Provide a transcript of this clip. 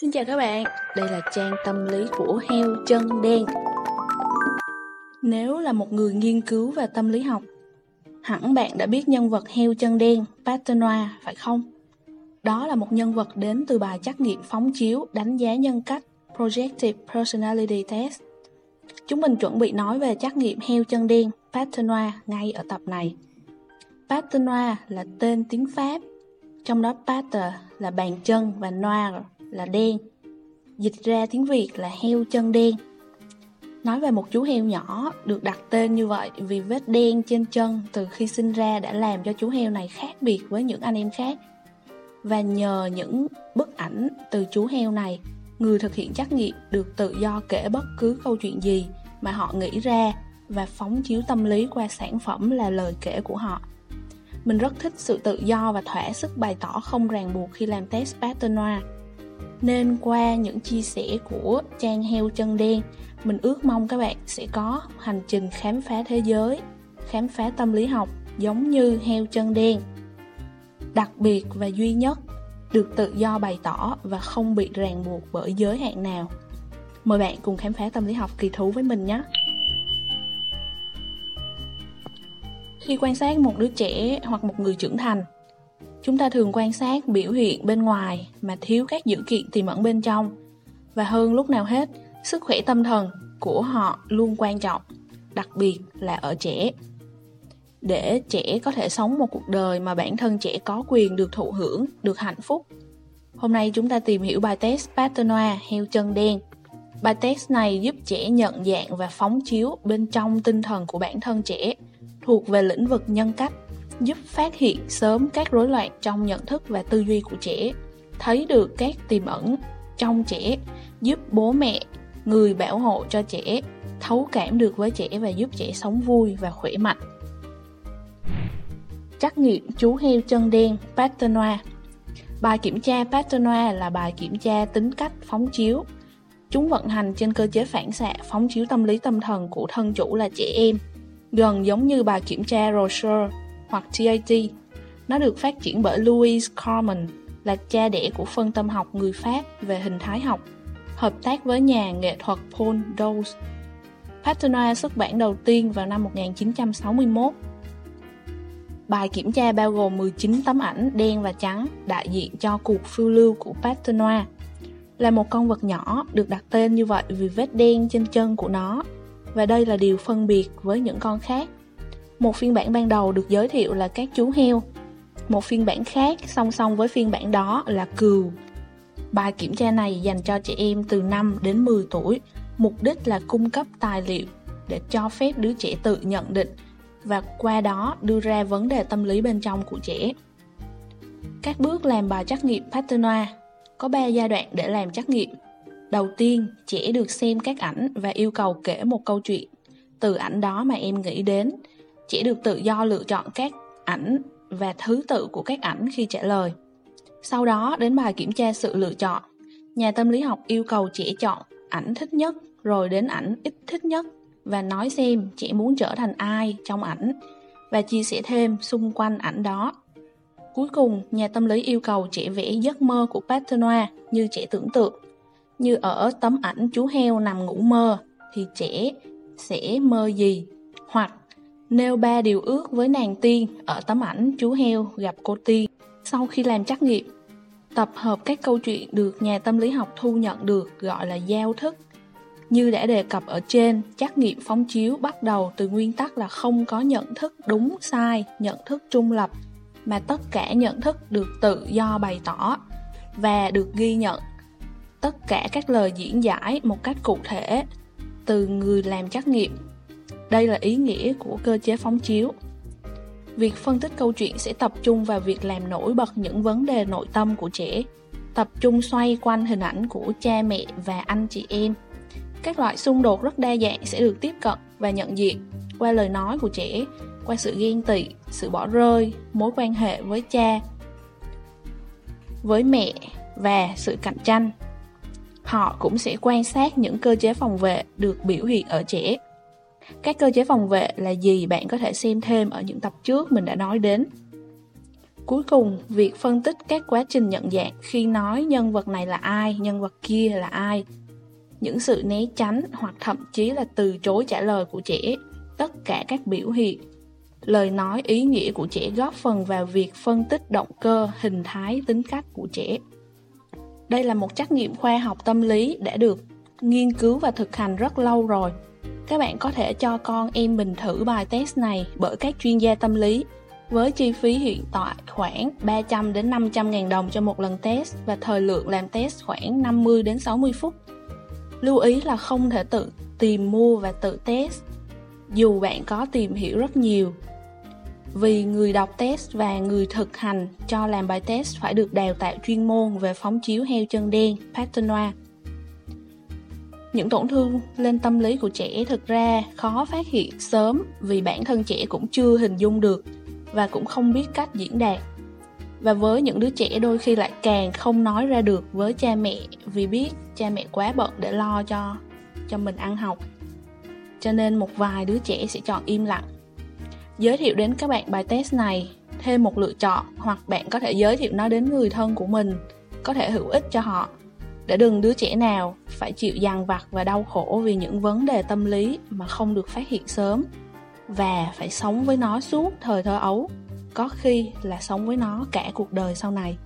Xin chào các bạn, đây là trang tâm lý của heo chân đen. Nếu là một người nghiên cứu về tâm lý học, hẳn bạn đã biết nhân vật heo chân đen Paternoa, phải không? Đó là một nhân vật đến từ bài trắc nghiệm phóng chiếu đánh giá nhân cách Projective Personality Test. Chúng mình chuẩn bị nói về trắc nghiệm heo chân đen Paternoa ngay ở tập này. Paternoa là tên tiếng Pháp, trong đó Pater là bàn chân và Noir là đen. Dịch ra tiếng Việt là heo chân đen. Nói về một chú heo nhỏ được đặt tên như vậy vì vết đen trên chân từ khi sinh ra đã làm cho chú heo này khác biệt với những anh em khác. Và nhờ những bức ảnh từ chú heo này, người thực hiện trắc nghiệm được tự do kể bất cứ câu chuyện gì mà họ nghĩ ra và phóng chiếu tâm lý qua sản phẩm là lời kể của họ. Mình rất thích sự tự do và thỏa sức bày tỏ không ràng buộc khi làm test Paternois nên qua những chia sẻ của trang heo chân đen, mình ước mong các bạn sẽ có hành trình khám phá thế giới, khám phá tâm lý học giống như heo chân đen. Đặc biệt và duy nhất, được tự do bày tỏ và không bị ràng buộc bởi giới hạn nào. Mời bạn cùng khám phá tâm lý học kỳ thú với mình nhé! Khi quan sát một đứa trẻ hoặc một người trưởng thành, Chúng ta thường quan sát biểu hiện bên ngoài mà thiếu các dữ kiện tiềm ẩn bên trong. Và hơn lúc nào hết, sức khỏe tâm thần của họ luôn quan trọng, đặc biệt là ở trẻ. Để trẻ có thể sống một cuộc đời mà bản thân trẻ có quyền được thụ hưởng, được hạnh phúc. Hôm nay chúng ta tìm hiểu bài test Paternois heo chân đen. Bài test này giúp trẻ nhận dạng và phóng chiếu bên trong tinh thần của bản thân trẻ, thuộc về lĩnh vực nhân cách giúp phát hiện sớm các rối loạn trong nhận thức và tư duy của trẻ, thấy được các tiềm ẩn trong trẻ, giúp bố mẹ, người bảo hộ cho trẻ thấu cảm được với trẻ và giúp trẻ sống vui và khỏe mạnh. Trắc nghiệm chú heo chân đen Paternois Bài kiểm tra Paternois là bài kiểm tra tính cách phóng chiếu. Chúng vận hành trên cơ chế phản xạ phóng chiếu tâm lý tâm thần của thân chủ là trẻ em, gần giống như bài kiểm tra Rocher hoặc TAT. Nó được phát triển bởi Louis Carman, là cha đẻ của phân tâm học người Pháp về hình thái học, hợp tác với nhà nghệ thuật Paul Dawes. Paternoa xuất bản đầu tiên vào năm 1961. Bài kiểm tra bao gồm 19 tấm ảnh đen và trắng đại diện cho cuộc phiêu lưu của Paternoa, Là một con vật nhỏ được đặt tên như vậy vì vết đen trên chân của nó, và đây là điều phân biệt với những con khác một phiên bản ban đầu được giới thiệu là các chú heo. Một phiên bản khác song song với phiên bản đó là cừu. Bài kiểm tra này dành cho trẻ em từ 5 đến 10 tuổi, mục đích là cung cấp tài liệu để cho phép đứa trẻ tự nhận định và qua đó đưa ra vấn đề tâm lý bên trong của trẻ. Các bước làm bài trắc nghiệm Paternoa có 3 giai đoạn để làm trắc nghiệm. Đầu tiên, trẻ được xem các ảnh và yêu cầu kể một câu chuyện. Từ ảnh đó mà em nghĩ đến, chỉ được tự do lựa chọn các ảnh và thứ tự của các ảnh khi trả lời. Sau đó đến bài kiểm tra sự lựa chọn, nhà tâm lý học yêu cầu trẻ chọn ảnh thích nhất rồi đến ảnh ít thích nhất và nói xem trẻ muốn trở thành ai trong ảnh và chia sẻ thêm xung quanh ảnh đó. Cuối cùng, nhà tâm lý yêu cầu trẻ vẽ giấc mơ của Paternois như trẻ tưởng tượng. Như ở tấm ảnh chú heo nằm ngủ mơ thì trẻ sẽ mơ gì hoặc nêu ba điều ước với nàng tiên ở tấm ảnh chú heo gặp cô tiên. Sau khi làm trắc nghiệm, tập hợp các câu chuyện được nhà tâm lý học thu nhận được gọi là giao thức. Như đã đề cập ở trên, trắc nghiệm phóng chiếu bắt đầu từ nguyên tắc là không có nhận thức đúng sai, nhận thức trung lập, mà tất cả nhận thức được tự do bày tỏ và được ghi nhận. Tất cả các lời diễn giải một cách cụ thể từ người làm trắc nghiệm đây là ý nghĩa của cơ chế phóng chiếu. Việc phân tích câu chuyện sẽ tập trung vào việc làm nổi bật những vấn đề nội tâm của trẻ, tập trung xoay quanh hình ảnh của cha mẹ và anh chị em. Các loại xung đột rất đa dạng sẽ được tiếp cận và nhận diện qua lời nói của trẻ, qua sự ghen tị, sự bỏ rơi, mối quan hệ với cha, với mẹ và sự cạnh tranh. Họ cũng sẽ quan sát những cơ chế phòng vệ được biểu hiện ở trẻ các cơ chế phòng vệ là gì bạn có thể xem thêm ở những tập trước mình đã nói đến. Cuối cùng, việc phân tích các quá trình nhận dạng khi nói nhân vật này là ai, nhân vật kia là ai, những sự né tránh hoặc thậm chí là từ chối trả lời của trẻ, tất cả các biểu hiện, lời nói ý nghĩa của trẻ góp phần vào việc phân tích động cơ, hình thái, tính cách của trẻ. Đây là một trắc nghiệm khoa học tâm lý đã được nghiên cứu và thực hành rất lâu rồi. Các bạn có thể cho con em mình thử bài test này bởi các chuyên gia tâm lý. Với chi phí hiện tại khoảng 300 đến 500 ngàn đồng cho một lần test và thời lượng làm test khoảng 50 đến 60 phút. Lưu ý là không thể tự tìm mua và tự test dù bạn có tìm hiểu rất nhiều. Vì người đọc test và người thực hành cho làm bài test phải được đào tạo chuyên môn về phóng chiếu heo chân đen, Patenoir những tổn thương lên tâm lý của trẻ thực ra khó phát hiện sớm vì bản thân trẻ cũng chưa hình dung được và cũng không biết cách diễn đạt. Và với những đứa trẻ đôi khi lại càng không nói ra được với cha mẹ vì biết cha mẹ quá bận để lo cho cho mình ăn học. Cho nên một vài đứa trẻ sẽ chọn im lặng giới thiệu đến các bạn bài test này, thêm một lựa chọn hoặc bạn có thể giới thiệu nó đến người thân của mình, có thể hữu ích cho họ để đừng đứa trẻ nào phải chịu dằn vặt và đau khổ vì những vấn đề tâm lý mà không được phát hiện sớm. Và phải sống với nó suốt thời thơ ấu, có khi là sống với nó cả cuộc đời sau này.